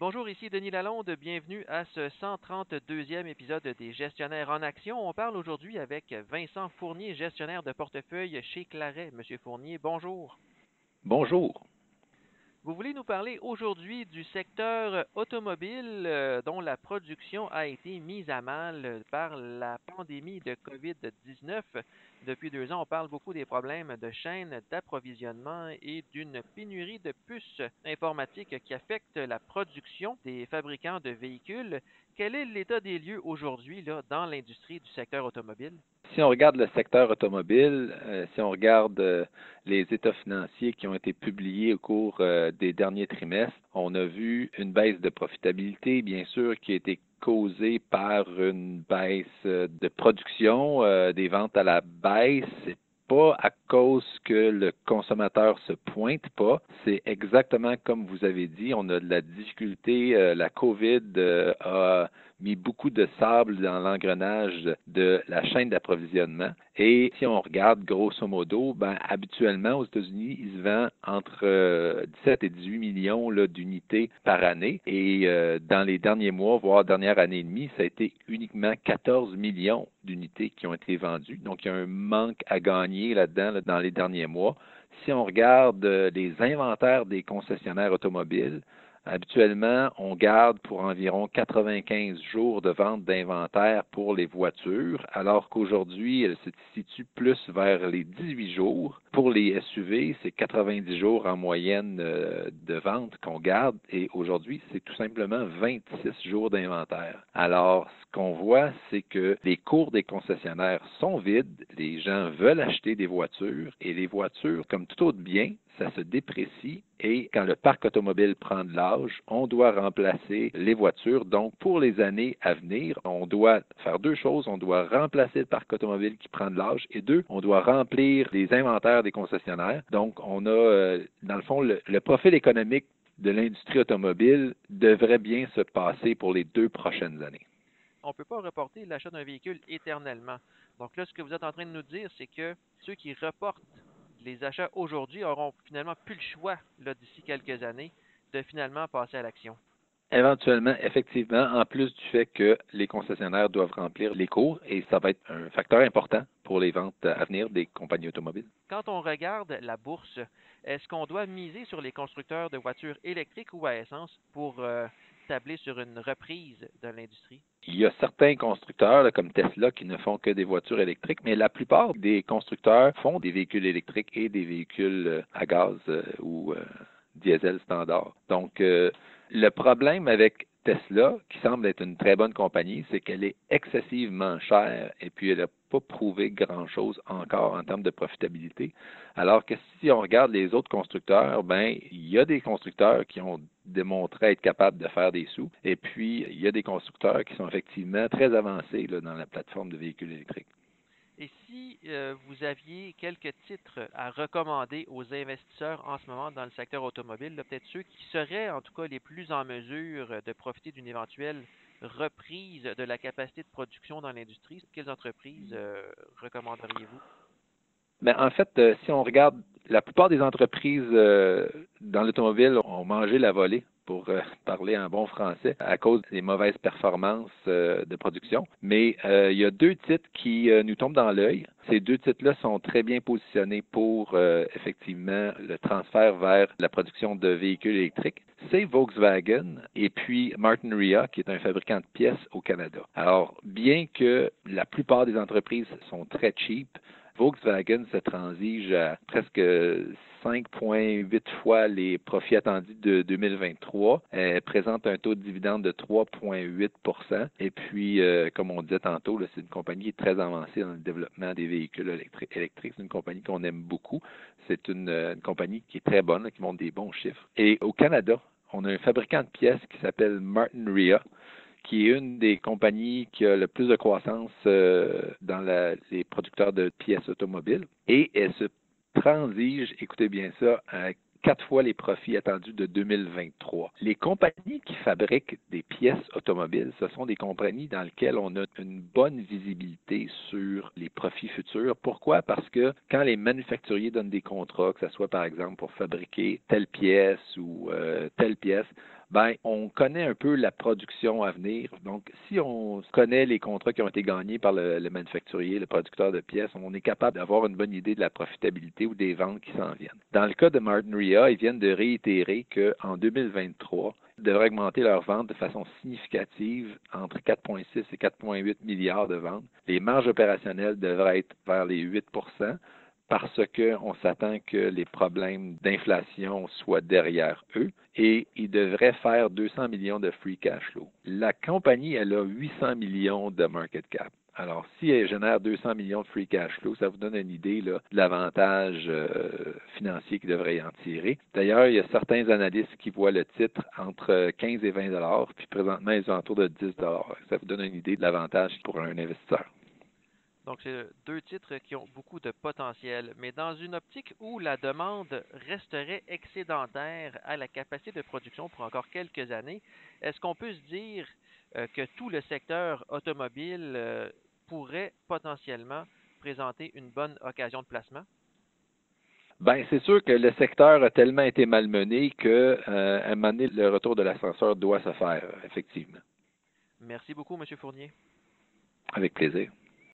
Bonjour, ici Denis Lalonde. Bienvenue à ce 132e épisode des Gestionnaires en Action. On parle aujourd'hui avec Vincent Fournier, gestionnaire de portefeuille chez Claret. Monsieur Fournier, bonjour. Bonjour. Vous voulez nous parler aujourd'hui du secteur automobile euh, dont la production a été mise à mal par la pandémie de COVID-19. Depuis deux ans, on parle beaucoup des problèmes de chaîne d'approvisionnement et d'une pénurie de puces informatiques qui affectent la production des fabricants de véhicules. Quel est l'état des lieux aujourd'hui dans l'industrie du secteur automobile? Si on regarde le secteur automobile, euh, si on regarde euh, les états financiers qui ont été publiés au cours euh, des derniers trimestres, on a vu une baisse de profitabilité, bien sûr, qui a été causée par une baisse de production, des ventes à la baisse pas à cause que le consommateur se pointe pas. C'est exactement comme vous avez dit, on a de la difficulté. Euh, la COVID euh, a mis beaucoup de sable dans l'engrenage de la chaîne d'approvisionnement. Et si on regarde grosso modo, ben, habituellement aux États-Unis, il se vend entre 17 euh, et 18 millions d'unités par année. Et dans les derniers mois, voire dernière année et demie, ça a été uniquement 14 millions d'unités qui ont été vendues. Donc, il y a un manque à gagner là-dedans dans les derniers mois. Si on regarde euh, les inventaires des concessionnaires automobiles, Habituellement, on garde pour environ 95 jours de vente d'inventaire pour les voitures, alors qu'aujourd'hui, elle se situe plus vers les 18 jours. Pour les SUV, c'est 90 jours en moyenne euh, de vente qu'on garde et aujourd'hui, c'est tout simplement 26 jours d'inventaire. Alors, ce qu'on voit, c'est que les cours des concessionnaires sont vides, les gens veulent acheter des voitures et les voitures, comme tout autre bien, ça se déprécie et quand le parc automobile prend de l'âge, on doit remplacer les voitures. Donc, pour les années à venir, on doit faire deux choses. On doit remplacer le parc automobile qui prend de l'âge et deux, on doit remplir les inventaires des concessionnaires. Donc, on a, euh, dans le fond, le, le profil économique de l'industrie automobile devrait bien se passer pour les deux prochaines années. On ne peut pas reporter l'achat d'un véhicule éternellement. Donc là, ce que vous êtes en train de nous dire, c'est que ceux qui reportent les achats aujourd'hui auront finalement plus le choix d'ici quelques années de finalement passer à l'action. Éventuellement, effectivement, en plus du fait que les concessionnaires doivent remplir les cours et ça va être un facteur important pour les ventes à venir des compagnies automobiles. Quand on regarde la bourse, est-ce qu'on doit miser sur les constructeurs de voitures électriques ou à essence pour euh, sur une reprise de l'industrie? Il y a certains constructeurs, comme Tesla, qui ne font que des voitures électriques, mais la plupart des constructeurs font des véhicules électriques et des véhicules euh, à gaz euh, ou euh, diesel standard. Donc, le problème avec Tesla, qui semble être une très bonne compagnie, c'est qu'elle est excessivement chère et puis elle n'a pas prouvé grand-chose encore en termes de profitabilité. Alors que si on regarde les autres constructeurs, ben il y a des constructeurs qui ont démontré être capables de faire des sous et puis il y a des constructeurs qui sont effectivement très avancés dans la plateforme de véhicules électriques. Et si euh, vous aviez quelques titres à recommander aux investisseurs en ce moment dans le secteur automobile, peut-être ceux qui seraient en tout cas les plus en mesure de profiter d'une éventuelle reprise de la capacité de production dans l'industrie, quelles entreprises euh, recommanderiez-vous? Mais ben, en fait, euh, si on regarde, la plupart des entreprises dans l'automobile ont mangé la volée pour euh, parler en bon français, à cause des mauvaises performances euh, de production. Mais euh, il y a deux titres qui nous tombent dans l'œil. Ces deux titres-là sont très bien positionnés pour effectivement le transfert vers la production de véhicules électriques. C'est Volkswagen et puis Martin Ria, qui est un fabricant de pièces au Canada. Alors, bien que la plupart des entreprises sont très cheap, Volkswagen se transige à presque 5,8 fois les profits attendus de 2023. Elle présente un taux de dividende de 3,8% Et puis, euh, comme on disait tantôt, c'est une compagnie très avancée dans le développement des véhicules électriques. C'est une compagnie qu'on aime beaucoup. C'est une, une, compagnie qui est très bonne, qui montre des bons chiffres. Et au Canada, on a un fabricant de pièces qui s'appelle Martin Ria qui est une des compagnies qui a le plus de croissance euh, dans les producteurs de pièces automobiles. Et elle se transige, écoutez bien ça, à quatre fois les profits attendus de 2023. Les compagnies qui fabriquent des pièces automobiles, ce sont des compagnies dans lesquelles on a une bonne visibilité sur les profits futurs. Pourquoi? Parce que quand les manufacturiers donnent des contrats, que ce soit par exemple pour fabriquer telle pièce ou euh, telle pièce, ben on connaît un peu la production à venir. Donc, si on connaît les contrats qui ont été gagnés par le, manufacturier, le producteur de pièces, on est capable d'avoir une bonne idée de la profitabilité ou des ventes qui s'en viennent. Dans le cas de Martin Ria, ils viennent de réitérer qu'en 2023, ils devraient augmenter leurs ventes de façon significative entre 4,6 et 4,8 milliards de ventes. Les marges opérationnelles devraient être vers les 8 parce qu'on s'attend que les problèmes d'inflation soient derrière eux et ils devraient faire 200 millions de free cash flow. La compagnie, elle a 800 millions de market cap. Alors, si elle génère 200 millions de free cash flow, ça vous donne une idée de l'avantage euh, financier qu'ils devraient en tirer. D'ailleurs, il y a certains analystes qui voient le titre entre 15 et 20 dollars, puis présentement, ils sont autour de 10 dollars. Ça vous donne une idée de l'avantage pour un investisseur. Donc, c'est deux titres qui ont beaucoup de potentiel, mais dans une optique où la demande resterait excédentaire à la capacité de production pour encore quelques années, est-ce qu'on peut se dire euh, que tout le secteur automobile euh, pourrait potentiellement présenter une bonne occasion de placement? Ben, c'est sûr que le secteur a tellement été malmené que, euh, un moment donné, le retour de l'ascenseur doit se faire, effectivement. Merci beaucoup, M. Fournier. Avec plaisir.